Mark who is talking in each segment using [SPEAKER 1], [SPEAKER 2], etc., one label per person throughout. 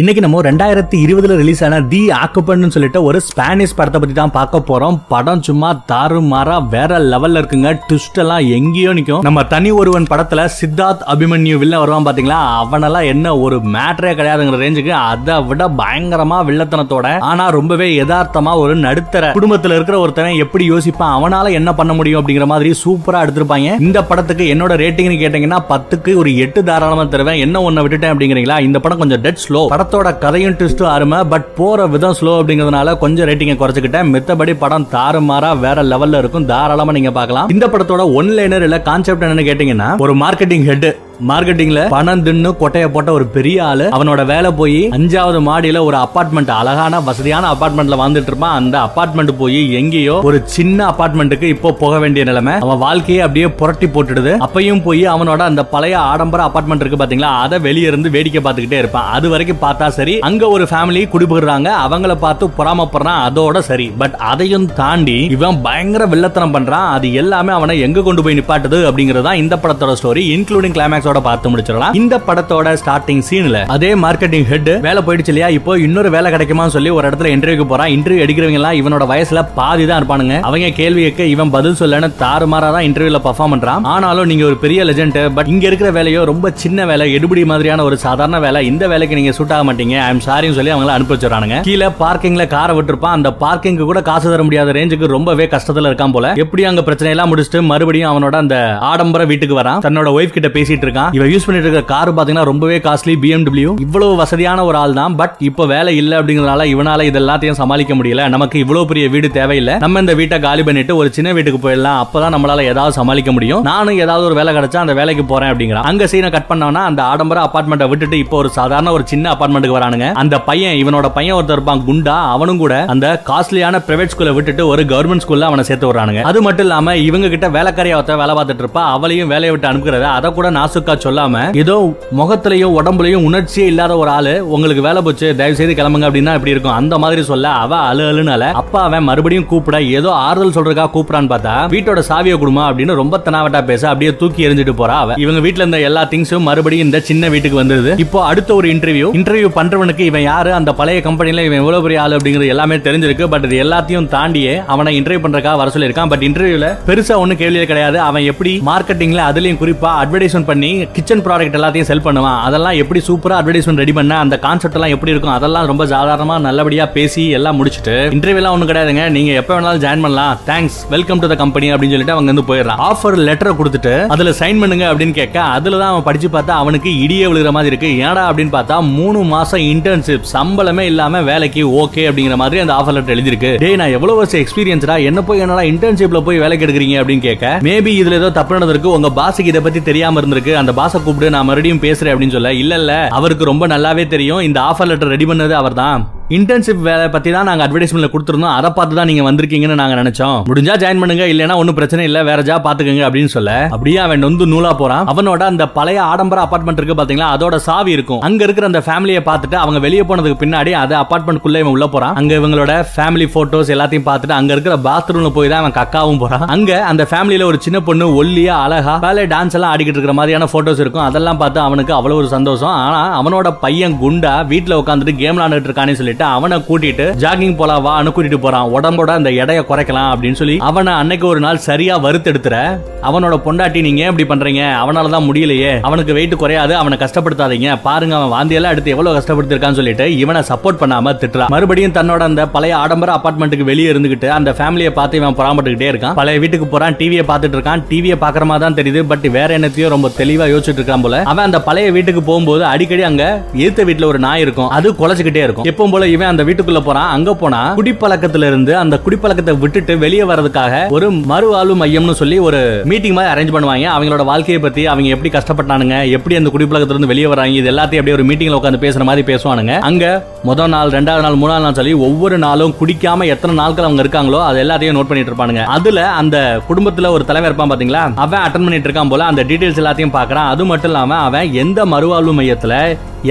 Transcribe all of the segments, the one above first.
[SPEAKER 1] இன்னைக்கு நம்ம ரெண்டாயிரத்தி இருபதுல ரிலீஸ் ஆன தி ஆக்குப்பன்னு சொல்லிட்டு ஒரு ஸ்பானிஷ் படத்தை பத்தி தான் பார்க்க போறோம். படம் சும்மா தாறுமாறா வேற லெவல்ல இருக்குங்க. ட்விஸ்ட் எல்லாம் எங்கேயோ நிற்கும் நம்ம தனி ஒருவன் படத்துல சித்தார்த் அபிமன்யு வில்ல வருவான் பாத்தீங்களா? அவனெல்லாம் என்ன ஒரு மேட்ரே கிடையாதுங்கிற ரேஞ்சுக்கு அதை விட பயங்கரமா வில்லத்தனத்தோட ஆனா ரொம்பவே யதார்த்தமா ஒரு நடுத்தர குடும்பத்துல இருக்கிற ஒருத்தன் எப்படி யோசிப்பான்? அவனால என்ன பண்ண முடியும் அப்படிங்கிற மாதிரி சூப்பரா எடுத்திருப்பாங்க. இந்த படத்துக்கு என்னோட ரேட்டிங்னு கேட்டீங்கன்னா பத்துக்கு ஒரு எட்டு தாராளமா தருவேன். என்ன ஒன்ன விட்டுட்டேன் அப்படிங்கிறீங்களா? இந்த படம் கொஞ்சம் டெட் ஸ்லோ படத்தோட கதையும் ட்விஸ்ட்டும் அருமை பட் போற விதம் ஸ்லோ அப்படிங்கிறதுனால கொஞ்சம் ரேட்டிங்கை குறைச்சிக்கிட்டேன். மித்தபடி படம் தாறுமாறா வேற லெவல்ல இருக்கும். தாராளமா நீங்க பார்க்கலாம். இந்த படத்தோட ஒன் லைனர் இல்ல கான்செப்ட் என்னன்னு கேட்டீங்கன்னா ஒரு மார்க்கெட்டிங் ஹெட் மார்க்கெட்டிங்ல பணம் தின்னு கொட்டைய போட்ட ஒரு பெரிய ஆளு அவனோட வேலை போய் அஞ்சாவது மாடியில ஒரு அபார்ட்மெண்ட் அழகான வசதியான அபார்ட்மெண்ட்ல வாழ்ந்துட்டு இருப்பான். அந்த அபார்ட்மெண்ட் போய் எங்கேயோ ஒரு சின்ன அபார்ட்மெண்ட்டுக்கு இப்போ போக வேண்டிய நிலைமை. அவன் வாழ்க்கையை அப்படியே புரட்டி போட்டுடுது. அப்பையும் போய் அவனோட அந்த பழைய ஆடம்பர அபார்ட்மெண்ட் இருக்கு பாத்தீங்களா? அதை வெளிய இருந்து வேடிக்கை பார்த்துக்கிட்டே இருப்பான். அது வரைக்கும் பார்த்தா சரி அங்க ஒரு ஃபேமிலி குடிபுகிறாங்க. அவங்கள பார்த்து பொறாமப்படுறான். அதோட சரி. பட் அதையும் தாண்டி இவன் பயங்கர வில்லத்தனம் பண்றான். அது எல்லாமே அவனை எங்க கொண்டு போய் நிப்பாட்டுது அப்படிங்கறது தான் இந்த படத்தோட ஸ்டோரி இன்க்ளூடிங் கிளைமேக்ஸோட பார்த்து முடிச்சிடலாம். இந்த படத்தோட ஸ்டார்டிங் சீன்ல அதே மார்க்கெட்டிங் ஹெட் வேலை போயிடுச்சு இல்லையா? இப்போ இன்னொரு வேலை கிடைக்குமான்னு சொல்லி ஒரு இடத்துல இன்டர்வியூக்கு போறான். இன்டர்வியூ எடுக்கிறவங்க எல்லாம் இவனோட வயசுல பாதி தான் இருப்பானுங்க. அவங்க கேள்வி கேட்க இவன் பதில் சொல்லன்னு தாறுமாறா தான் இன்டர்வியூல பர்ஃபார்ம் பண்றான். ஆனாலும் நீங்க ஒரு பெரிய லெஜண்ட் பட் இங்க இருக்கிற வேலையோ ரொம்ப சின்ன வேலை எடுபடி மாதிரியான ஒரு சாதாரண வேலை இந்த வேலைக்கு நீங்க சூட் ஆக மாட்டீங்க. ஐ எம் சாரின்னு சொல்லி அவங்கள அனுப்பி வச்சிடறானுங்க. கீழே பார்க்கிங்ல காரை விட்டுருப்பான். அந்த பார்க்கிங்க்கு கூட காசு தர முடியாத ரேஞ்சுக்கு ரொம்பவே கஷ்டத்துல இருக்கான் போல. எப்படி அங்க பிரச்சனை எல்லாம் முடிச்சுட்டு மறுபடியும் அவனோட அந்த ஆடம்பர வீட்டுக்கு வரான். தன்னோட ஒய்ஃப் கிட்ட பேசிட்டு இருக்கான். இவன் யூஸ் பண்ணிட்டு இருக்க கார் பாத்தீங்கன்னா ரொம்பவே காஸ்ட்லி பிஎம்டபிள்யூ இவ்வளவு வசதியான ஒரு ஆள் தான் பட் இப்ப வேலை இல்ல அப்படிங்கறதுனால இவனால இது எல்லாத்தையும் சமாளிக்க முடியல. நமக்கு இவ்வளவு பெரிய வீடு தேவையில்லை. நம்ம இந்த வீட்டை காலி பண்ணிட்டு ஒரு சின்ன வீட்டுக்கு போயிடலாம். அப்பதான் நம்மளால ஏதாவது சமாளிக்க முடியும். நானும் ஏதாவது ஒரு வேலை கிடைச்சா அந்த வேலைக்கு போறேன் அப்படிங்கிற அங்க சீனை கட் பண்ணவனா அந்த ஆடம்பர அபார்ட்மெண்ட்டை விட்டுட்டு இப்போ ஒரு சாதாரண ஒரு சின்ன அபார்ட்மெண்ட்டுக்கு வரானுங்க. அந்த பையன் இவனோட பையன் ஒருத்தர் இருப்பான் குண்டா. அவனும் கூட அந்த காஸ்ட்லியான பிரைவேட் ஸ்கூல்ல விட்டுட்டு ஒரு கவர்மெண்ட் ஸ்கூல்ல அவனை சேர்த்து விடுறானுங்க. அது மட்டும் இல்லாம இவங்க கிட்ட வேலைக்காரியா வேலை பார்த்துட்டு இருப்பா. அவளையும் வேலையை விட்டு அனுப்புகிறத அதை கூட நாசுக்கா சொல்லாம ஏதோ முகத்திலையும் உடம்புலையும் உணர்ச்சியே இல்லாத ஒரு ஆளு உங்களுக்கு வேலை போச்சு தயவு செய்து கிளம்புங்க அப்படின்னா எப்படி இருக்கும்? அந்த மாதிரி சொல்ல அவ அழு அழுனால அப்பா அவன் மறுபடியும் கூப்பிட ஏதோ ஆறுதல் சொல்றதுக்காக கூப்பிடான்னு பார்த்தா வீட்டோட சாவியை கொடுமா அப்படின்னு ரொம்ப தனாவட்டா பேச அப்படியே தூக்கி எரிஞ்சிட்டு போறா அவ. இவங்க வீட்டுல இருந்த எல்லா திங்ஸும் மறுபடியும் இந்த சின்ன வீட்டுக்கு வந்துருது. இப்போ அடுத்த ஒரு இன்டர்வியூ இன்டர்வியூ பண்றவனுக்கு இவன் யாரு? அந்த பழைய கம்பெனில இவன் எவ்வளவு பெரிய ஆளு அப்படிங்கிறது எல்லாமே தெரிஞ்சிருக்கு. பட் இது எல்லாத்தையும் தாண்டியே அவனை இன்டர்வியூ பண்றதுக்காக வர சொல்லியிருக்கான். பட் இன்டர்வியூல பெருசா ஒன்னும் கேள்வியே கிடையாது. அவன் எப்படி மார்க்கெட்டிங்ல அதுலயும் குறிப்பா அட்வர்டைஸ்மெண்ட் பண்ணி கிச்சன் ப்ராடக்ட் எல்லாத்தையும் செல் பண்ணுவான். அதெல்லாம் எப்படி சூப்பரா அட்வர்டைஸ்மெண்ட் ரெடி பண்ண அந்த கான்செப்ட் எல்லாம் எப்படி இருக்கும் அதெல்லாம் ரொம்ப சாதாரணமா நல்லபடியா பேசி எல்லாம் முடிச்சுட்டு இன்டர்வியூலாம் ஒன்றும் கிடையாதுங்க. நீங்க எப்ப வேணாலும் ஜாயின் பண்ணலாம். Thanks welcome to the company அப்படின்னு சொல்லிட்டு அவங்க வந்து போயிடலாம் ஆஃபர் லெட்டர் கொடுத்துட்டு அதுல சைன் பண்ணுங்க அப்படின்னு கேட்க அதில் தான் அவன் படிச்சு பார்த்தா அவனுக்கு இடியே விழுகிற மாதிரி இருக்கு. ஏடா அப்படின்னு பார்த்தா மூணு மாசம் இன்டர்ன்ஷிப் சம்பளமே இல்லாம வேலைக்கு ஓகே அப்படிங்கிற மாதிரி அந்த ஆஃபர் லெட்டர் எழுதிருக்கு டேய் நான் எவ்வளவு வருஷம் எக்ஸ்பீரியன்ஸ்டா என்ன போய் என்னடா இன்டர்ன்ஷிப்ல போய் வேலைக்கு எடுக்கிறீங்க அப்படின்னு கேட்க மேபி இதுல ஏதோ தப்பு நடந்திருக்கு உங்க பாஸுக்கு இதை பத்தி தெரியாம இருந்திருக்கு அந்த பாஸை கூப்பிட்டு நான் மறுபடியும் பேசுறேன் அப்படின்னு சொல்ல இல்ல இல்ல அவருக்கு ரொம்ப நல்லாவே தெரியும். இந்த ஆஃபர் லெட்டர் ரெடி பண்ணது அவர்தான். இன்டர்ன்ஷிப் வேலை பத்தி தான் நாங்க அட்வர்டைஸ்மெண்ட்ல கொடுத்துருந்தோம். அதை பார்த்து தான் நீங்க வந்திருக்கீங்கன்னு நாங்க நினைச்சோம். முடிஞ்சா ஜாயின் பண்ணுங்க. இல்லைன்னா ஒன்றும் பிரச்சனை இல்ல. வேற ஜாப் பாத்துக்கங்க அப்படின்னு சொல்ல அப்படியே அவன் வந்து நூலா போறான். அவனோட அந்த பழைய ஆடம்பர அபார்ட்மெண்ட் இருக்கு பாத்தீங்களா? அதோட சாவி இருக்கும். அங்க இருக்கிற அந்த ஃபேமிலியை பார்த்துட்டு அவங்க வெளியே போனதுக்கு பின்னாடி அது அபார்ட்மெண்ட் குள்ள இவன் உள்ள போறான். அங்க இவங்களோட ஃபேமிலி போட்டோஸ் எல்லாத்தையும் பார்த்துட்டு அங்க இருக்கிற பாத்ரூம்ல போய் தான் அவன் கக்காவும் போறான். அங்க அந்த ஃபேமிலியில ஒரு சின்ன பொண்ணு ஒல்லியா அழகா வேலை டான்ஸ் எல்லாம் ஆடிக்கிட்டு இருக்கிற மாதிரியான போட்டோஸ் இருக்கும். அதெல்லாம் பார்த்து அவனுக்கு அவ்வளவு ஒரு சந்தோஷம். ஆனா அவனோட பையன் குண்டா வீட்டுல உட்காந்துட்டு கேம் விளாண்டுட்டு இருக்கானே சொல்லிட்டு அவனை கூட்டிட்டு ஜாகிங் போலாம் வான்னு கூட்டிட்டு போறான். உடம்போட அந்த எடைய குறைக்கலாம் அப்படின்னு சொல்லி அவனை அன்னைக்கு ஒரு நாள் சரியா வறுத்தெடுத்துற. அவனோட பொண்டாட்டி நீங்க ஏன் இப்படி பண்றீங்க? அவனால தான் முடியலையே. அவனுக்கு வெயிட் குறையாது. அவனை கஷ்டப்படுத்தாதீங்க. பாருங்க அவன் வாந்தியெல்லாம் எடுத்து எவ்வளவு கஷ்டப்படுத்திருக்கான்னு சொல்லிட்டு இவனை சப்போர்ட் பண்ணாம திட்டுறான். மறுபடியும் தன்னோட அந்த பழைய ஆடம்பர அபார்ட்மெண்ட்டுக்கு வெளியே இருந்துகிட்டு அந்த ஃபேமிலியை பார்த்து இவன் புறாமட்டுக்கிட்டே இருக்கான். பழைய வீட்டுக்கு போறான் டிவியை பார்த்துட்டு இருக்கான். டிவியை பாக்குற மாதிரி தான் தெரியுது பட் வேற என்னத்தையும் ரொம்ப தெளிவா யோசிச்சுட்டு இருக்கான் போல. அவன் அந்த பழைய வீட்டுக்கு போகும்போது அடிக்கடி அங்க எதிர்த்த வீட்டுல ஒரு நாய் இருக்கும். அது குலைச்சுக்கிட்டே இருக்கும். எப்பவும் போல இவன் அந்த வீட்டுக்குள்ள போறான். அங்க போனா குடிப்பழக்கத்துல இருந்து அந்த குடிப்பழக்கத்தை விட்டுட்டு வெளியே வர்றதுக்காக ஒரு மறுவாழ்வு மையம்னு சொல்லி ஒரு மீட்டிங் மாதிரி அரேஞ்ச் பண்ணுவாங்க. அவங்களோட வாழ்க்கையை பத்தி அவங்க எப்படி கஷ்டப்பட்டானுங்க எப்படி அந்த குடிப்பழக்கத்துல இருந்து வெளியே வராங்க இது எல்லாத்தையும் அப்படியே ஒரு மீட்டிங்ல உட்காந்து பேசுற மாதிரி பேசுவானுங்க. அங்க முதல் நாள் ரெண்டாவது நாள் மூணாவது நாள் சொல்லி ஒவ்வொரு நாளும் குடிக்காம எத்தனை நாட்கள் அவங்க இருக்காங்களோ அது எல்லாத்தையும் நோட் பண்ணிட்டு இருப்பானுங்க. அதுல அந்த குடும்பத்துல ஒரு தலைவர் இருப்பான் பாத்தீங்களா? அவன் அட்டன் பண்ணிட்டு இருக்கான் போல. அந்த டீடைல்ஸ் எல்லாத்தையும் பாக்குறான். அது மட்டும் இல்லாம அவன் எந்த மறுவாழ்வு மையத்துல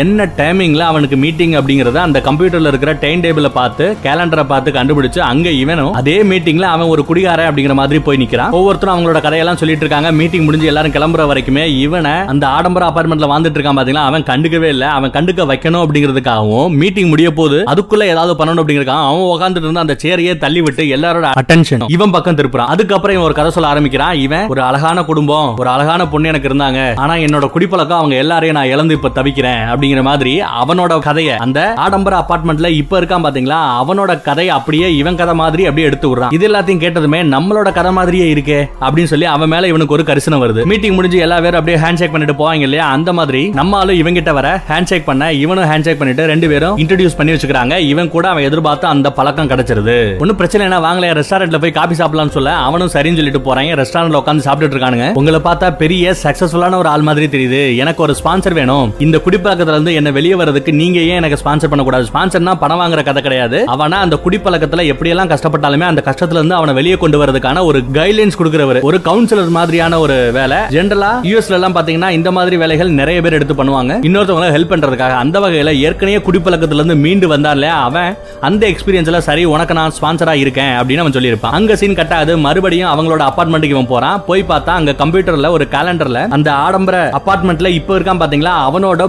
[SPEAKER 1] என்ன டைமிங்கில் அவனுக்கு மீட்டிங் அப்படிங்கிறத அந்த கம்ப்யூட்டரில் இருக்கிற டைம் டேபிளை பார்த்து கேலண்டரை பார்த்து கண்டுபிடிச்சு அங்கே இவனும் அதே மீட்டிங்கில் அவன் ஒரு குடிகார அப்படிங்கிற மாதிரி போய் நிற்கிறான் ஒவ்வொருத்தரும் அவங்களோட கதையெல்லாம் சொல்லிட்டு இருக்காங்க. மீட்டிங் முடிஞ்சு எல்லாரும் கிளம்புற வரைக்குமே இவனை அந்த ஆடம்பர அபார்ட்மெண்ட்ல வாழ்ந்துட்டு இருக்கான் பாத்தீங்களா? அவன் கண்டுக்கவே இல்லை. அவன் கண்டுக்க வைக்கணும் அப்படிங்கிறதுக்காகவும் மீட்டிங் முடிய போது அதுக்குள்ள ஏதாவது பண்ணணும் அப்படிங்கிறக்காக அவன் உட்காந்துட்டு இருந்த அந்த சேரையே தள்ளி விட்டு எல்லாரோட அட்டென்ஷன் இவன் பக்கம் திருப்புறான். அதுக்கப்புறம் இவன் ஒரு கதை சொல்ல ஆரம்பிக்கிறான். இவன் ஒரு அழகான குடும்பம் ஒரு அழகான பொண்ணு எனக்கு இருந்தாங்க. ஆனா என்னோட குடிப்பழக்கம் அவங்க எல்லாரையும் நான் இழந்து இப்ப தவிக்கிறேன் அப்படிங்கிற மாதிரி அவனோட கதையை அந்த ஆடம்பர அபார்ட்மெண்ட்ல இப்ப இருக்கான் பாத்தீங்களா? அவனோட கதையை அப்படியே இவன் கதை மாதிரி அப்படியே எடுத்து விடுறான். இது எல்லாத்தையும் கேட்டதுமே நம்மளோட கதை மாதிரியே இருக்கே அப்படின்னு சொல்லி அவன் மேல இவனுக்கு ஒரு கரிசனம் வருது. மீட்டிங் முடிஞ்சு எல்லா பேரும் அப்படியே ஹேண்ட் ஷேக் பண்ணிட்டு போவாங்க இல்லையா? அந்த மாதிரி நம்ம ஆளு இவங்கிட்ட வர ஹேண்ட் ஷேக் பண்ண இவனும் ஹேண்ட் ஷேக் பண்ணிட்டு ரெண்டு பேரும் இன்ட்ரடியூஸ் பண்ணி வச்சுக்கிறாங்க. இவன் கூட அவன் எதிர்பார்த்த அந்த பழக்கம் கிடைச்சிருது. ஒன்னும் பிரச்சனை என்ன வாங்கல ரெஸ்டாரண்ட்ல போய் காபி சாப்பிடலாம்னு சொல்ல அவனும் சரின்னு சொல்லிட்டு போறாங்க. ரெஸ்டாரண்ட்ல உட்காந்து சாப்பிட்டு இருக்கானுங்க. உங்களை பார்த்தா பெரிய சக்சஸ்ஃபுல்லான ஒரு ஆள் மாதிரி தெரியுது. எனக்கு ஒரு ஸ்பான்சர் வேணும். இந்த குடிப்பழக்கத்துல இருந்து என்ன வெளியே வரதுக்கு நீங்க ஏன் எனக்கு ஸ்பான்சர் பண்ணக்கூடாது? ஸ்பான்சர்னா பணம் வாங்குற கதை கிடையாது. அவனா அந்த குடிப்பழக்கத்துல எப்படியெல்லாம் கஷ்டப்பட்டாலுமே அந்த கஷ்டத்துல இருந்து அவனை வெளியே கொண்டு வரதுக்கான ஒரு கைட்லைன்ஸ் கொடுக்கிறவர். ஒரு கவுன்சிலர் மாதிரியான ஒரு வேலை. ஜென்ரலா யூஎஸ்ல எல்லாம் பாத்தீங்கன்னா இந்த மாதிரி வேலைகள் நிறைய பேர் எடுத்து பண்ணுவாங்க. இன்னொருத்தவங்க ஹெல்ப் பண்றதுக்காக. அந்த வகையில ஏற்கனவே குடிப்பழக்கத்துல இருந்து மீண்டு வந்தாலே அவன் அந்த எக்ஸ்பீரியன்ஸ்ல சரி உனக்கு நான் ஸ்பான்சரா இருக்கேன் அப்படின்னு அவன் சொல்லியிருப்பான். அங்க சீன் கட்டாது மறுபடியும் அவங்களோட அபார்ட்மெண்ட்டுக்கு இவன் போறான். போய் பார்த்தா அங்க கம்ப்யூட்டர்ல ஒரு கேலண்டர்ல அந்த ஆடம்பர அபார்ட்மெண்ட்ல இப்ப இருக்கான் பாத்தீங்களா? அவனோட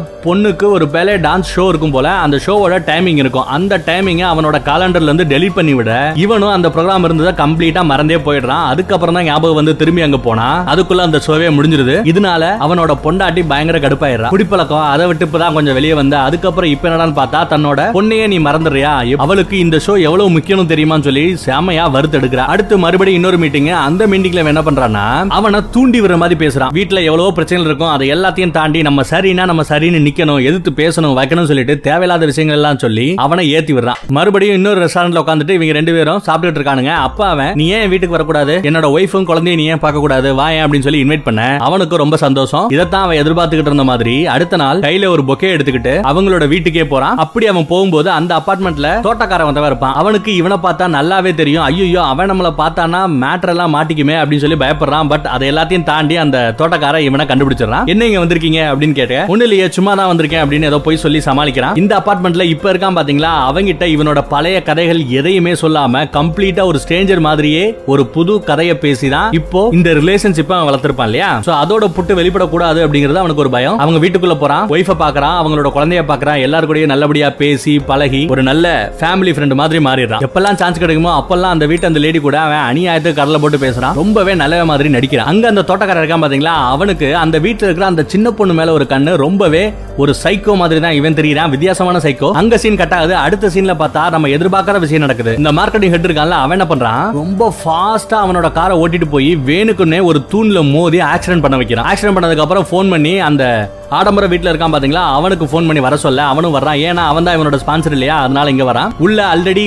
[SPEAKER 1] பொண்ணுக்கு ஒரு பேலே டான்ஸ் ஷோ இருக்கும் போல அந்த ஷோவோட டைமிங் இருக்கும். அந்த டைமிங் அவனோட காலண்டர்ல இருந்து டெலிட் பண்ணி விட இவனும் அந்த ப்ரோக்ராம் இருந்ததை கம்ப்ளீட்டா மறந்தே போயிடுறான். அதுக்கப்புறம் தான் ஞாபகம் வந்து திரும்பி அங்க போனா அதுக்குள்ள அந்த ஷோவே முடிஞ்சிருது. இதனால அவனோட பொண்டாட்டி பயங்கர கடுப்பாயிடுறான் குடிப்பழக்கம் அதை விட்டு இப்பதான் கொஞ்சம் வெளியே வந்த. அதுக்கப்புறம் இப்ப என்னடான்னு பார்த்தா தன்னோட பொண்ணையே நீ மறந்துறியா அவளுக்கு இந்த ஷோ எவ்வளவு முக்கியம் தெரியுமான்னு சொல்லி செமையா வறுத்து எடுக்கிற அடுத்து மறுபடியும் இன்னொரு மீட்டிங் அந்த மீட்டிங்ல என்ன பண்றான்னா அவனை தூண்டி விடுற மாதிரி பேசுறான். வீட்டுல எவ்வளவு பிரச்சனைகள் இருக்கும். அதை எல்லாத்தையும் தாண்டி நம்ம சரினா நம்ம சரின்னு நிக்கணும். பேசணும் எதிர்த்து பேசணும் வைக்கணும்னு சொல்லிட்டு தேவையில்லாத விஷயங்கள் எல்லாம் சொல்லி அவனை ஏத்தி விடுறான். மறுபடியும் இன்னொரு ரெஸ்டாரண்ட்ல உட்காந்துட்டு இவங்க ரெண்டு பேரும் சாப்பிட்டுட்டு இருக்கானுங்க. அப்ப அவன் நீ ஏன் வீட்டுக்கு வரக்கூடாது? என்னோட ஒய்ஃபும் குழந்தையும் நீ ஏன் பார்க்க கூடாது வாயேன் அப்படின்னு சொல்லி இன்வைட் பண்ண. அவனுக்கு ரொம்ப சந்தோஷம். இதைத்தான் அவன் எதிர்பார்த்துக்கிட்டு இருந்த மாதிரி அடுத்த நாள் கையில ஒரு பொக்கே எடுத்துக்கிட்டு அவங்களோட வீட்டுக்கே போறான். அப்படி அவன் போகும்போது அந்த அபார்ட்மெண்ட்ல தோட்டக்காரன் வந்தவன் இருப்பான். அவனுக்கு இவனை பார்த்தா நல்லாவே தெரியும். ஐயோ அவன் நம்மள பார்த்தானா மேட்டர் எல்லாம் மாட்டிக்குமே அப்படின்னு சொல்லி பயப்படுறான். பட் அதை எல்லாத்தையும் தாண்டி அந்த தோட்டக்காரன் இவனை கண்டுபிடிச்சிடறான். என்ன இங்க வந்திருக்கீங்க? அப்படின்னு கேட்டேன். ஒண்ணு இல்லையே சும்மா தான் வந்திருக்கேன் அப்படின்னு ஏதோ போய் சொல்லி சமாளிக்கிறான். இந்த அபார்ட்மெண்ட்ல இப்ப இருக்கான் பாத்தீங்களா? அவங்கிட்ட இவனோட பழைய கதைகள் எதையுமே சொல்லாம கம்ப்ளீட்டா ஒரு ஸ்ட்ரேஞ்சர் மாதிரியே ஒரு புது கதையை பேசிதான் இப்போ இந்த ரிலேஷன்ஷிப் அவன் வளர்த்திருப்பான் இல்லையா? சோ அதோட புட்டு வெளிப்படக்கூடாது அப்படிங்கறது அவனுக்கு ஒரு பயம். அவங்க வீட்டுக்குள்ள போறான் ஒய்ஃப பாக்குறான் அவங்களோட குழந்தைய பாக்குறான் எல்லாரு கூடயும் நல்லபடியா பேசி பழகி ஒரு நல்ல ஃபேமிலி ஃப்ரெண்ட் மாதிரி மாறிடுறான். எப்பெல்லாம் சான்ஸ் கிடைக்குமோ அப்பெல்லாம் அந்த வீட்டு அந்த லேடி கூட அவன் அநியாயத்துக்கு கடலை போட்டு பேசுறான். ரொம்பவே நல்ல மாதிரி நடிக்கிறான். அங்க அந்த தோட்டக்காரர் இருக்கான் பாத்தீங்களா? அவனுக்கு அந்த வீட்டுல இருக்கிற அந்த சின்ன பொண்ணு மேல ஒரு கண்ணு ரொம்பவே ஒரு சைக்கோ மாதிரி தான் இவன் தெரியறான். வித்தியாசமான சைக்கோ அங்க சீன் கட் ஆகுது. அடுத்த சீன்ல பார்த்தா நம்ம எதிர்பார்க்காத விஷயம் நடக்குது. இந்த மார்க்கெட்டிங் ஹெட் இருக்கான்ல அவன் என்ன பண்றான்? ரொம்ப ஃபாஸ்டா அவனோட காரை ஓட்டிட்டு போய் வேணுக்குன்னே ஒரு தூண்ல மோதி ஆக்சிடென்ட் பண்ண வைக்கிறான். ஆக்சிடென்ட் பண்ணதுக்கு அப்புறம் ஃபோன் பண்ணி அந்த ஆடம்பர வீட்டில் இருக்கான் பாத்தீங்களா? அவனுக்கு ஃபோன் பண்ணி வர சொல்ல. அவனும் வர்றான். ஏன்னா அவன் தான் இவனோட ஸ்பான்சர் இல்லையா? அதனால இங்க வரான். உள்ள ஆல்ரெடி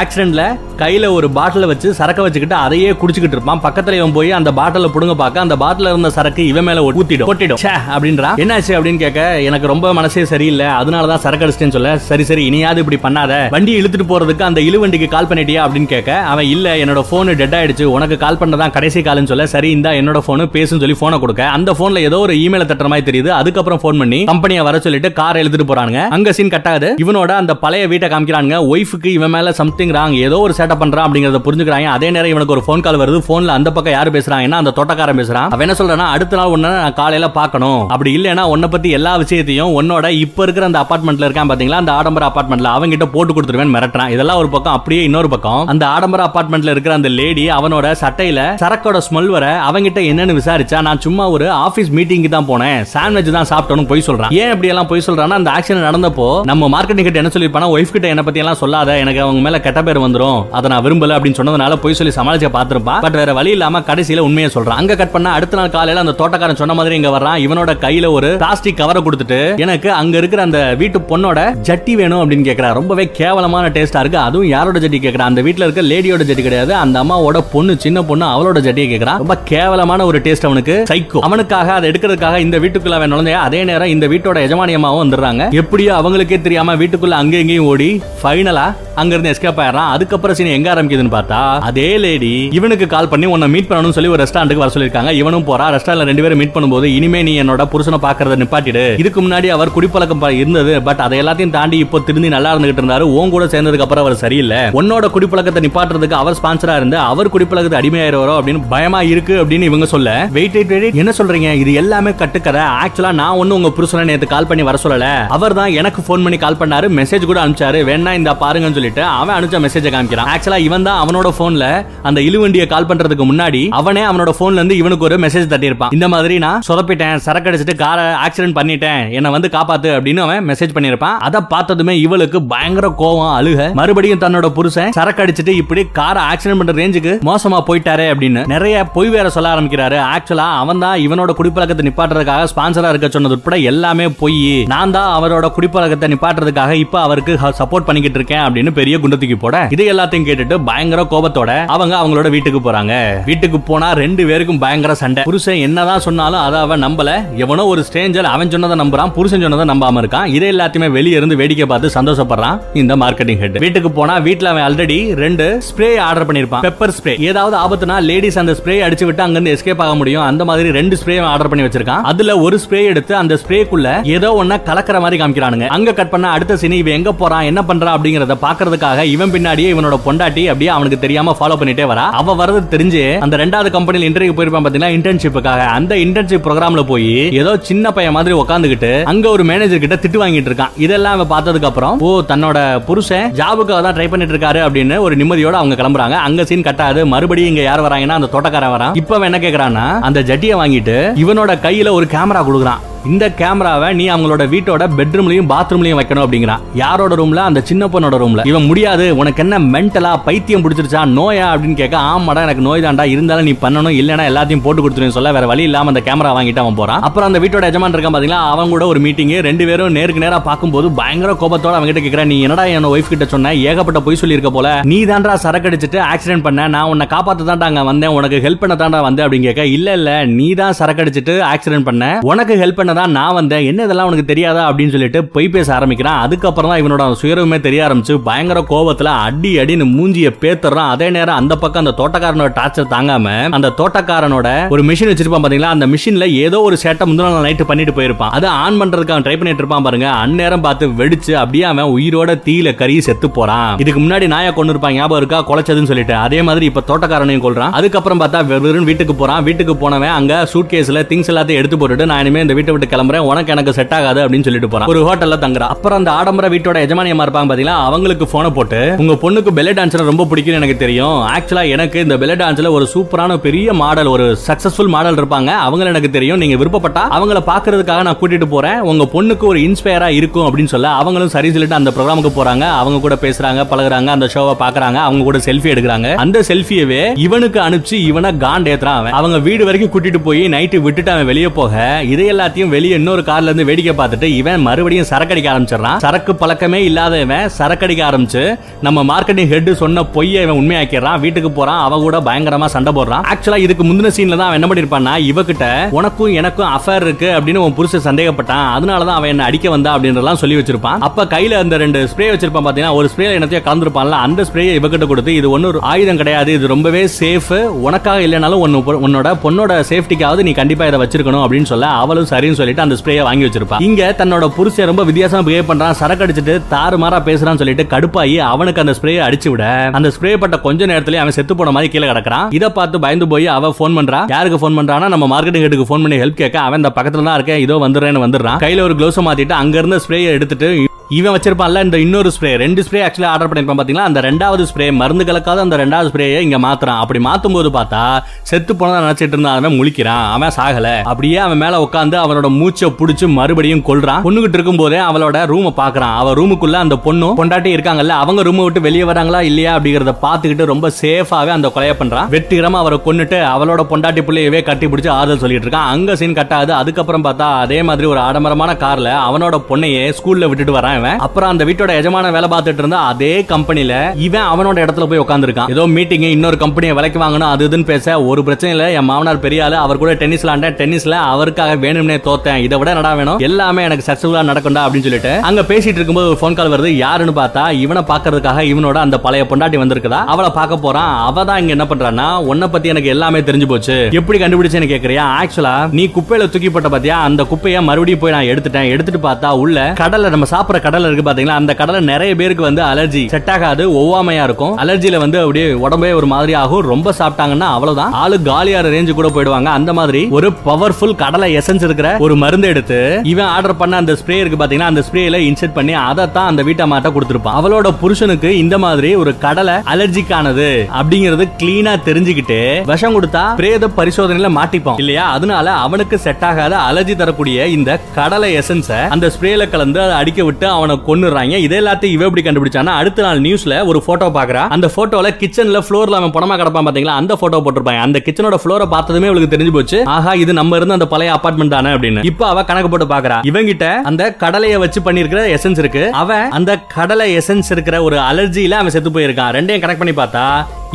[SPEAKER 1] ஆக்சிடென்ட்ல கையில ஒரு பாட்டில வச்சு சரக்க வச்சுக்கிட்டு அதையே குடிச்சுக்கிட்டு இருப்பான். பக்கத்துல இவன் போய் அந்த பாட்டில புடுங்க பார்க்க அந்த பாட்டில இருந்த சரக்கு இவன் மேல ஊத்திடும். கொட்டிடும். அப்படின்றா? அப்படின்றான் என்னாச்சு அப்படின்னு கேட்க எனக்கு ரொம்ப மனசே சரியில்லை. அதனால தான் சரக்கு அடிச்சிட்டேன்னு சொல்ல. சரி சரி இனியாவது இப்படி பண்ணாத. வண்டி இழுத்துட்டு போறதுக்கு அந்த இழுவண்டிக்கு கால் பண்ணிட்டியா அப்படின்னு கேட்க அவன் இல்ல என்னோட போன் டெட் ஆயிடுச்சு. உனக்கு கால் பண்ணதான் கடைசி காலன்னு சொல்ல. சரி இந்த என்னோட போன் பேசுன்னு சொல்லி போனை கொடுக்க. அந்த போன்ல ஏதோ ஒரு இமெயில தட்டுற மாதிரி தெரியுது. அது அதுக்கப்புறம் ஃபோன் பண்ணி கம்பெனியை வர சொல்லிட்டு கார் எழுதிட்டு போறானுங்க. அங்க சீன் கட்டாது இவனோட அந்த பழைய வீட்டை காமிக்கிறானுங்க. ஒய்ஃபுக்கு இவன் மேல சம்திங் ராங் ஏதோ ஒரு சேட்டப் பண்றான் அப்படிங்கறத புரிஞ்சுக்கிறாங்க. அதே நேரம் இவனுக்கு ஒரு ஃபோன் கால் வருது. போன்ல அந்த பக்கம் யாரு பேசுறாங்கன்னா அந்த தோட்டக்காரன் பேசுறான். அவன் என்ன சொல்றான்னா அடுத்த நாள் உன்ன நான் காலையில பார்க்கணும். அப்படி இல்லைன்னா உன்னை பத்தி எல்லா விஷயத்தையும் உன்னோட இப்ப இருக்கிற அந்த அபார்ட்மெண்ட்ல இருக்கான் பாத்தீங்களா? அந்த ஆடம்பர அபார்ட்மெண்ட்ல அவங்க கிட்ட போட்டு கொடுத்துருவேன் மிரட்டுறான். இதெல்லாம் ஒரு பக்கம் அப்படியே இன்னொரு பக்கம். அந்த ஆடம்பர அபார்ட்மெண்ட்ல இருக்கிற அந்த லேடி அவனோட சட்டையில சரக்கோட ஸ்மெல் வர அவங்கிட்ட என்னன்னு விசாரிச்சா நான் சும்மா ஒரு ஆபீஸ் மீட்டிங்க்கு தான் போனேன். சாண்ட்விச் தான் சாப்பிட்டோன்னு போய் சொல்றான். ஏன் இப்படி எல்லாம் போய் சொல்றான்னா அந்த ஆக்சிடென்ட் நடந்தப்போ நம்ம மார்க்கெட்டிங் கிட்ட என்ன சொல்லிருப்பானா ஒய்ஃப் கிட்ட என்ன பத்தி எல்லாம் சொல்லாத எனக்கு அவங்க மேல கெட்ட பேர் வந்துரும். அதை நான் விரும்பல அப்படின்னு சொன்னதுனால போய் சொல்லி சமாளிச்ச பாத்திருப்பா பட் வேற வழி இல்லாம கடைசியில உண்மையை சொல்றான். அங்க கட் பண்ணா அடுத்த நாள் காலையில அந்த தோட்டக்காரன் சொன்ன மாதிரி இங்க வர்றான். இவனோட கையில ஒரு பிளாஸ்டிக் கவரை கொடுத்துட்டு எனக்கு அங்க இருக்கிற அந்த வீட்டு பொண்ணோட ஜட்டி வேணும் அப்படின்னு கேக்குறா. ரொம்பவே கேவலமான டேஸ்டா இருக்கு. அதுவும் யாரோட ஜட்டி கேக்குறா? அந்த வீட்டுல இருக்க லேடியோட ஜட்டி கிடையாது. அந்த அம்மாவோட பொண்ணு சின்ன பொண்ணு அவளோட ஜட்டியை கேக்குறா. ரொம்ப கேவலமான ஒரு டேஸ்ட் அவனுக்கு. சைக்கோ அவனுக்காக அதை எடுக்கிறதுக்காக இந்த வீட்டுக்குள்ள அவன் அதே நேரம் இந்த வீட்டோட எஜமானி அம்மாவும் வந்துடுறாங்க. எப்படியோ அவங்களுக்கே தெரியாம வீட்டுக்குள்ள அங்கே இங்கேயும் ஓடி ஃபைனலா அங்க இருந்து எஸ்கேப் ஆயிடுறான். அதுக்கப்புறம் சீன் எங்க ஆரம்பிக்குதுன்னு பார்த்தா அதே லேடி இவனுக்கு கால் பண்ணி உன்னை மீட் பண்ணணும்னு சொல்லி ஒரு ரெஸ்டாரண்ட்டுக்கு வர சொல்லியிருக்காங்க. இவனும் போறா. ரெஸ்டாரண்ட்ல ரெண்டு பேரும் மீட் பண்ணும்போது இனிமே நீ என்னோட புருஷனை பாக்குறத நிப்பாட்டிடு. இதுக்கு முன்னாடி அவர் குடிப்பழக்கம் இருந்தது பட் அதை எல்லாத்தையும் தாண்டி இப்போ திருந்தி நல்லா இருந்துகிட்டு இருந்தாரு. உன் கூட சேர்ந்ததுக்கு அப்புறம் அவர் சரியில்லை. உன்னோட குடிப்பழக்கத்தை நிப்பாட்டுறதுக்கு அவர் ஸ்பான்சரா இருந்து அவர் குடிப்பழக்கத்தை அடிமையாயிருவாரோ அப்படின்னு பயமா இருக்கு அப்படின்னு இவங்க சொல்ல. வெயிட் வெயிட் வெயிட் என்ன சொல்றீங்க? இது எல்லாமே கட்டுக்கதை. ஆக்சுவலா நான் ஒண்ணு உங்க புருஷனை நேத்து கால் பண்ணி வர சொல்லல. அவர் தான் எனக்கு ஃபோன் பண்ணி கால் பண்ணாரு மெசேஜ் கூட அனுப்பிச்சாரு. வேணா இந்த பாருங்கன்னு சொல்லிட்டு அவன் அனுப்பிச்ச மெசேஜ் காமிக்கிறான். ஆக்சுவலா இவன் தான் அவனோட போன்ல அந்த இழுவண்டியை கால் பண்றதுக்கு முன்னாடி அவனே அவனோட போன்ல இருந்து இவனுக்கு ஒரு மெசேஜ் தட்டியிருப்பான். இந்த மாதிரி நான் சொதப்பிட்டேன் சரக்கு அடிச்சிட்டு காரை ஆக்சிடென்ட் பண்ணிட்டேன் என்ன வந்து காப்பாத்து அப்படின்னு அவன் மெசேஜ் பண்ணிருப்பான் அதை பார்த்ததுமே இவளுக்கு பயங்கர கோவம் அழுக. மறுபடியும் தன்னோட புருஷன் சரக்கு அடிச்சிட்டு இப்படி காரை ஆக்சிடென்ட் பண்ற ரேஞ்சுக்கு மோசமா போயிட்டாரே அப்படின்னு நிறைய பொய் வேற சொல்ல ஆரம்பிக்கிறாரு. ஆக்சுவலா அவன் தான் இவனோட குடிப்பழக்கத்தை நிப்பாட்டுறதுக்காக ஸ்பான்சரா இருக்க சொன்னது உட்பட எல்லாமே பொய். நான் தான் அவரோட குடிப்பழக்கத்தை நிப்பாட்டுறதுக்காக இப்ப அவருக்கு சப்போர்ட் பண்ணிக்கிட்டு இருக்கேன் அப்படின்னு பெரிய குண்டத்துக்கு போட இது எல்லாத்தையும் கேட்டுட்டு பயங்கர கோபத்தோட அவங்க அவங்களோட வீட்டுக்கு போறாங்க. வீட்டுக்கு போனா ரெண்டு பேருக்கும் பயங்கர சண்டை. புருஷன் என்னதான் சொன்னாலும் அதை அவன் நம்பல. எவனோ ஒரு ஸ்ட்ரேஞ்சர் அவன் சொன்னதை நம்புறான் புருஷன் சொன்னதை நம்பாம இருக்கான். இதை எல்லாத்தையுமே வெளியே இருந்து வேடிக்கை பார்த்து சந்தோஷப்படுறான் இந்த மார்க்கெட்டிங் ஹெட் வீட்டுக்கு போனா வீட்டுல அவன் ஆல்ரெடி ரெண்டு ஸ்ப்ரே ஆர்டர் பண்ணிருப்பான். பெப்பர் ஸ்ப்ரே ஏதாவது ஆபத்துனா லேடிஸ் அந்த ஸ்ப்ரே அடிச்சு விட்டு அங்க இருந்து எஸ்கேப் ஆக முடியும். அந்த மாதிரி ரெண்டு ஸ்ப்ரே ஆர்டர் பண்ணி வச்சிருக்கான். அதுல ஒரு ஸ்ப்ரே எடுத்து அந்த ஸ்ப்ரேக்குள்ள ஏதோ ஒன்ன கலக்கிற மாதிரி காமிக்கிறானுங்க. அங்க கட் பண்ண அடுத்த சீனி இவன் எங்க போறான் என்ன பண்றான் அப்படிங்கறத பாக்குறதுக்காக இவன் பின்னாடியே இவனோட பொண்டாட்டி அப்படியே அவனுக்கு தெரியாம ஃபாலோ பண்ணிட்டே வரா. அவ வரது தெரிஞ்சு அந்த ரெண்டாவது கம்பெனில இன்டர்வியூ போயிருப்பான் பாத்தீங்கன்னா இன்டர்ன்ஷிப்புக்காக அந்த இன்டர்ன்ஷிப் ப்ரோக்ராம்ல போய் ஏதோ சின்ன பையன் மாதிரி உட்காந்துக்கிட்டு அங்க ஒரு மேனேஜர் கிட்ட திட்டு வாங்கிட்டு இருக்கான். இதெல்லாம் அவன் பார்த்ததுக்கு அப்புறம் ஓ தன்னோட புருஷன் ஜாபுக்காக தான் ட்ரை பண்ணிட்டு இருக்காரு அப்படின்னு ஒரு நிம்மதியோட அவங்க கிளம்புறாங்க. அங்க சீன் கட்டாது மறுபடியும் இங்க யார் வராங்கன்னா அந்த தோட்டக்காரன் வரான். இப்ப என்ன கேக்குறான்னா அந்த ஜட்டியை வாங்கிட்டு இவனோட கையில ஒரு கேமரா கொடுக்குறான். இந்த கேமராவை நீ அவங்களோட வீட்டோட பெட்ரூம்லயும் பாத்ரூம்லயும் வைக்கணும் அப்படிங்கிறான் யாரோட ரூம்ல அந்த சின்ன பொண்ணோட ரூம்ல இவன் முடியாது. உனக்கு என்ன மென்டலா பைத்தியம் பிடிச்சிருச்சா? நோயா? அப்படின்னு கேட்க ஆமாடா எனக்கு நோய் தான்டா. இருந்தாலும் நீ பண்ணணும். இல்லனா எல்லாத்தையும் போட்டு கொடுத்துருன்னு சொல்ல வேற வழி இல்லாம அந்த கேமரா வாங்கிட்டு அவன் போறான். அப்புறம் அந்த வீட்டோட எஜமான் இருக்கான் பாத்தீங்களா? அவன் கூட ஒரு மீட்டிங் ரெண்டு பேரும் நேருக்கு நேரா பார்க்கும்போது பயங்கர கோபத்தோட அவங்க கிட்ட கேக்குறேன் நீ என்னடா என் ஒய்ஃப் கிட்ட சொன்ன? ஏகப்பட்ட பொய் சொல்லியிருக்க போல. நீ தான்டா சரக்கடிச்சிட்டு ஆக்சிடென்ட் பண்ண. நான் உன்னை காப்பாத்த தான்டா அங்க வந்தேன். உனக்கு ஹெல்ப் பண்ண தாண்டா வந்தேன். அப்படின்னு கேட்க இல்ல இல்ல. நீ தான் சரக்கடிச்சிட்டு ஆக்சிடென்ட் பண்ண. உனக்கு ஹெல்ப் பண்ண தான் நான் வந்தேன். என்ன இதெல்லாம் உனக்கு தெரியாதா அப்படின்னு சொல்லிட்டு பொய் பேச ஆரம்பிக்கிறான். அதுக்கப்புறம் தான் இவனோட சுயரவுமே தெரிய ஆரம்பிச்சு பயங்கர கோபத்துல அடி அடின்னு மூஞ்சிய பேத்துறான். அதே நேரம் அந்த பக்கம் அந்த தோட்டக்காரனோட டார்ச்சர் தாங்காம அந்த தோட்டக்காரனோட ஒரு மிஷின் வச்சிருப்பான் பாத்தீங்களா? அந்த மிஷின்ல ஏதோ ஒரு சேட்டை முந்தின நைட்டு பண்ணிட்டு போயிருப்பான். அதை ஆன் பண்றதுக்கு அவன் ட்ரை பண்ணிட்டு இருப்பான் பாருங்க. அந்நேரம் பார்த்து வெடிச்சு அப்படியே அவன் உயிரோட தீயில கறி செத்து போறான். இதுக்கு முன்னாடி நாயா கொண்டு இருப்பான். ஞாபகம் இருக்கா? குலைச்சதுன்னு சொல்லிட்டு. அதே மாதிரி இப்ப தோட்டக்காரனையும் கொள்றான் அதுக்கப்புறம் பார்த்தா வெறும் வீட்டுக்கு போறான். வீட்டுக்கு போனவன் அங்க சூட் கேஸ்ல திங்ஸ் எல்லாத்தையும் எடுத்து போட்டுட்டு நான் இனிமே இந்த வீட்டை விட்டு கிளம்புறேன். உனக்கு எனக்கு செட் ஆகாது அப்படின்னு சொல்லிட்டு போறான். ஒரு ஹோட்டல்ல தங்குறான். அப்புறம் அந்த ஆடம்பர வீட்டோட எஜமானியமா இருப்பாங்க பாத்தீங்களா? அவங்களுக்கு போனை போட்டு உங்க பொண்ணுக்கு பெல்ல டான்ஸ் ரொம்ப பிடிக்கும்னு எனக்கு தெரியும். ஆக்சுவலா எனக்கு இந்த பெல்ல டான்ஸ்ல ஒரு சூப்பரான பெரிய மாடல் ஒரு சக்சஸ்ஃபுல் மாடல் இருப்பாங்க. அவங்கள எனக்கு தெரியும். நீங்க விருப்பப்பட்டா அவங்கள பாக்குறதுக்காக நான் கூட்டிட்டு போறேன். உங்க பொண்ணுக்கு ஒரு இன்ஸ்பயரா இருக்கும் அப்படின்னு சொல்ல அவங்களும் சரி சொல்லிட்டு அந்த ப்ரோக்ராமுக்கு போறாங்க. அவங்க கூட பேசுறாங்க பழகுறாங்க அந்த ஷோவை பாக்குறாங்க. அவங்க கூட செல்ஃபி எடுக்கிறாங்க. அந்த செல்ஃபியவே இவனுக்கு அனுப்பிச்சு இவனை காண்ட் ஏத்துறான் அவன். அவங்க வீடு வரைக்கும் கூட்டிட்டு போய் நைட்டு விட்டுட்டு அவன் வெளியே போக. இதை எல்லாத்தையும் வெளியே இன்னொரு கார்ல இருந்து வேடிக்கை பார்த்துட்டு இவன் மறுபடியும் சரக்கடிக்க ஆரம்பிச்சிடறான். சரக்கு பழக்கமே இல்லாதவன் சரக்கடிக்க ஆரம்பிச்சு நம்ம மார்க்கெட்டிங் ஹெட் சொன்ன பொய்யை இவன் உண்மையாக்கிறான் வீட்டுக்கு போறான் அவ கூட பயங்கரமா சண்டை போடுறான். ஆக்சுவலா இதுக்கு முந்தின சீன்ல தான் அவன் என்ன பண்ணிருப்பான்னா இவகிட்ட உனக்கும் எனக்கும் அஃபேர் இருக்கு அப்படின்னு உன் புருஷன் சந்தேகப்பட்டான். அதனாலதான் அவன் என்ன அடிக்க வந்தா அப்படின்றலாம் சொல்லி வச்சிருப்பான். அப்ப கையில அந்த ரெண்டு ஸ்ப்ரே வச்சிருப்பான் பாத்தீங்கன்னா ஒரு ஸ்ப்ரே என்னத்தையும் கலந்துருப்பான்ல அந்த ஸ்ப்ரேயை இவகிட்ட கொடுத்து இது ஒன்னு ஒரு ஆயுதம் கிடையாது இது ரொம்பவே சேஃப் உனக்காக இல்லைனாலும் உன்னோட பொண்ணோட சேஃப்டிக்காவது நீ கண்டிப்பா இதை வச்சிருக்கணும் அப்படின்னு சொல்ல அவளும் சரின்னு சொல்லிட்டு அந்த ஸ்ப்ரேயை வாங்கி வச்சிருப்பா. இங்க தன்னோட புருஷன் ரொம்ப வித்தியாசமா பிஹேவ் பண்றான் சரக்கு அடிச்சிட்டு தாறு மாறா பேசுறான்னு சொல்லிட்டு கடுப்பாயி அவனுக்கு அந்த ஸ்ப்ரே அடிச்சு விட அந்த ஸ்ப்ரே பட்ட கொஞ்ச நேரத்துல அவன் செத்து போன மாதிரி கீழே கிடக்குறான். இதை பார்த்து பயந்து போய் அவ ஃபோன் பண்றா. யாருக்கு போன் பண்றானா நம்ம மார்க்கெட்டிங் ஹெட்டுக்கு ஃபோன் பண்ணி ஹெல்ப் கேட்க அவன் இந்த பக்கத்துல தான் இருக்கேன் இதோ வந்துடுறேன்னு வந்துடுறான். கையில ஒரு க்ளோஸ் மாத்திட்டு அங்க இருந்த ஸ்ப்ரேயை எடுத்துட்டு இவன் வச்சிருப்பான்ல இந்த இன்னொரு ஸ்ப்ரே ரெண்டு ஸ்ப்ரே ஆக்சுவலி ஆர்டர் பண்ணிருப்பான் பாத்தீங்களா? அந்த ரெண்டாவது ஸ்ப்ரே மருந்து கலக்காத அந்த ரெண்டாவது ஸ்ப்ரேயை இங்க மாத்துறான். அப்படி மாத்தும் போது பார்த்தா செத்து போனதா நினைச்சிட்டு இருந்தான். அவன் முழிக்கிறான். அவன் சாகல. அப்படியே அவன் மேல உட்காந்து அவனோட மூச்சை புடிச்சு மறுபடியும் கொள்றான் பொண்ணுகிட்டு இருக்கும் போதே அவளோட ரூமை பாக்குறான் அவ ரூமுக்குள்ள அந்த பொண்ணும் பொண்டாட்டி இருக்காங்கல்ல அவங்க ரூமை விட்டு வெளியே வராங்களா இல்லையா அப்படிங்கறத பாத்துக்கிட்டு ரொம்ப சேஃபாவே அந்த கொலையை பண்றான். வெற்றிகரமா அவரை கொன்னுட்டு அவளோட பொண்டாட்டி பிள்ளையவே கட்டி பிடிச்சி ஆறுதல் சொல்லிட்டு இருக்கான். அங்க சீன் கட்டாது அதுக்கப்புறம் பார்த்தா அதே மாதிரி ஒரு ஆடம்பரமான கார்ல அவனோட பொண்ணையே ஸ்கூல்ல விட்டுட்டு வரான் தான் இவன். அப்புறம் அந்த வீட்டோட எஜமான வேலை பார்த்துட்டு இருந்தா அதே கம்பெனில இவன் அவனோட இடத்துல போய் உட்காந்துருக்கான் ஏதோ மீட்டிங் இன்னொரு கம்பெனியை விலைக்கு வாங்கணும் அது இதுன்னு பேச ஒரு பிரச்சனை இல்ல. என் மாமனார் பெரிய ஆளு அவர் கூட டென்னிஸ் விளாண்டேன் டென்னிஸ்ல அவருக்காக வேணும்னே தோத்தேன். இதை விட நடா வேணும்? எல்லாமே எனக்கு சக்சஸ்ஃபுல்லா நடக்கும்டா அப்படின்னு சொல்லிட்டு அங்க பேசிட்டு இருக்கும்போது ஒரு ஃபோன் கால் வருது. யாருன்னு பார்த்தா இவனை பாக்குறதுக்காக இவனோட அந்த பழைய பொண்டாட்டி வந்திருக்குதா? அவளை பார்க்க போறான். அவ தான் இங்க என்ன பண்றான்னா உன்னை பத்தி எனக்கு எல்லாமே தெரிஞ்சு போச்சு. எப்படி கண்டுபிடிச்சேன்னு கேக்குறியா? ஆக்சுவலா நீ குப்பையில தூக்கி போட்ட பாத்தியா? அந்த குப்பையை மறுபடியும் போய் நான் எடுத்துட்டேன். எடுத்துட்டு பார்த்தா உள்ள கடலை நம்ம சாப்பிடுற கடலை இருக்கு பாத்தீங்களா? அந்த கடலை நிறைய பேருக்கு வந்து அலர்ஜி செட் ஆகாது ஒவ்வாமையா இருக்கும். அலர்ஜியில வந்து அப்படியே உடம்பே ஒரு மாதிரி ஆகும். ரொம்ப சாப்பிட்டாங்கன்னா அவ்வளவுதான். ஆளு காலியார ரேஞ்சு கூட போயிடுவாங்க. அந்த மாதிரி ஒரு பவர்ஃபுல் கடலை எசன்ஸ் இருக்கிற ஒரு மருந்து எடுத்து இவன் ஆர்டர் பண்ண அந்த ஸ்ப்ரே இருக்கு பாத்தீங்கன்னா அந்த ஸ்ப்ரேல இன்செர்ட் பண்ணி அதை தான் அந்த வீட்டை மாட்ட கொடுத்துருப்பான். அவளோட புருஷனுக்கு இந்த மாதிரி ஒரு கடலை அலர்ஜிக்கானது அப்படிங்கறது கிளீனா தெரிஞ்சுக்கிட்டு விஷம் கொடுத்தா பிரேத பரிசோதனையில மாட்டிப்போம் இல்லையா? அதனால அவனுக்கு செட் ஆகாத அலர்ஜி தரக்கூடிய இந்த கடலை எசன்ஸ அந்த ஸ்ப்ரேல கலந்து அதை அடிக்க விட்டு அவனை கொன்னுறாங்க. இதே எல்லாத்தையும் இவ எப்படி கண்டுபிடிச்சானா அடுத்த நாள் நியூஸ்ல ஒரு போட்டோ பாக்குறா அந்த போட்டோல கிச்சன்ல ஃப்ளோர்ல அவன் பணமா கிடப்பான் பாத்தீங்களா? அந்த போட்டோ போட்டிருப்பாங்க. அந்த கிச்சனோட ஃப்ளோரை பார்த்ததுமே அவளுக்கு தெரிஞ்சு போச்சு. ஆஹா இது நம்ம இருந்த அந்த பழைய அபார்ட்மெண்ட் தானே அப்படின்னு. இப்ப அவ கணக்கு போட்டு பாக்குறா இவங்கிட்ட அந்த கடலையை வச்சு பண்ணிருக்கிற எசன்ஸ் இருக்கு. அவன் அந்த கடலை எசன்ஸ் இருக்கிற ஒரு அலர்ஜியில அவன் செத்து போயிருக்கான். ரெண்டையும் கனெக்ட் பண்ணி பார்த்தா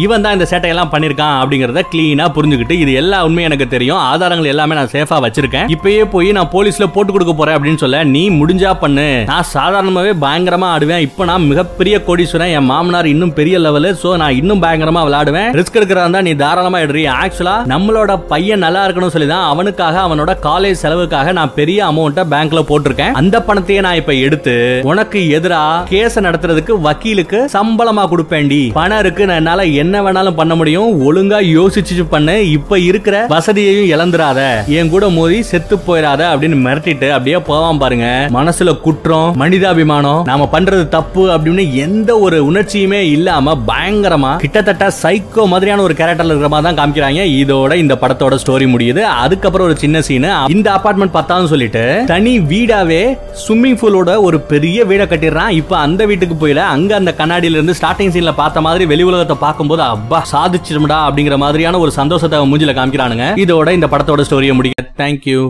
[SPEAKER 1] இவன் தான் இந்த சேட்டையெல்லாம் பண்ணிருக்கான் அப்படிங்கறத கிளீனா புரிஞ்சுக்கிட்டு இது எல்லா உண்மையும் எனக்கு தெரியும். ஆதாரங்கள் எல்லாமே நான் சேஃபா வச்சிருக்கேன். இப்பயே போய் நான் போலீஸ்ல போட்டு கொடுக்க போறேன் அப்படின்னு சொல்ல நீ முடிஞ்சா பண்ணு. நான் சாதாரணமாவே பயங்கரமா ஆடுவேன். இப்போ நான் மிகப்பெரிய கோடீஸ்வரன். என் மாமனார் இன்னும் பெரிய லெவலு சோ நான் இன்னும் பயங்கரமா விளையாடுவேன். ரிஸ்க் எடுக்கிறதா நீ தாராளமா எடுறி. ஆக்சுவலா நம்மளோட பையன் நல்லா இருக்கணும் சொல்லி தான் அவனுக்காக அவனோட காலேஜ் செலவுக்காக நான் பெரிய அமௌண்ட்டை பேங்க்ல போட்டிருக்கேன். அந்த பணத்தையே நான் இப்ப எடுத்து உனக்கு எதிரா கேஸ் நடத்துறதுக்கு வக்கீலுக்கு சம்பளமா கொடுப்பேன்டி. பணம் இருக்கு நான் என்னால என்ன வேணாலும் பண்ண முடியும். ஒழுங்கா யோசிச்சு பண்ணு. இப்ப இருக்கிற வசதியையும் இழந்துராத என் கூட மோதி செத்து போயிடாத அப்படின்னு மிரட்டிட்டு அப்படியே போவான் பாருங்க. மனசுல குற்றம் மனித மனிதாபிமானம் நாம பண்றது தப்பு அப்படின்னு எந்த ஒரு உணர்ச்சியுமே இல்லாம பயங்கரமா கிட்டத்தட்ட சைக்கோ மாதிரியான ஒரு கேரக்டர்ல இருக்கிற மாதிரி தான் காமிக்கிறாங்க. இதோட இந்த படத்தோட ஸ்டோரி முடியுது. அதுக்கப்புறம் ஒரு சின்ன சீன் இந்த அபார்ட்மெண்ட் பத்தான்னு சொல்லிட்டு தனி வீடாவே ஸ்விம்மிங் பூலோட ஒரு பெரிய வீடை கட்டிடுறான். இப்ப அந்த வீட்டுக்கு போயில அங்க அந்த கண்ணாடியில இருந்து ஸ்டார்டிங் சீன்ல பார்த்த மாதிரி வெளி உலகத்தை பார்க்கும்போது அப்பா சாதிச்சிடும்டா அப்படிங்கிற மாதிரியான ஒரு சந்தோஷத்தை மூஞ்சில காமிக்கிறானுங்க. இதோட இந்த படத்தோட ஸ்டோரியை முடிக்க தேங்க்யூ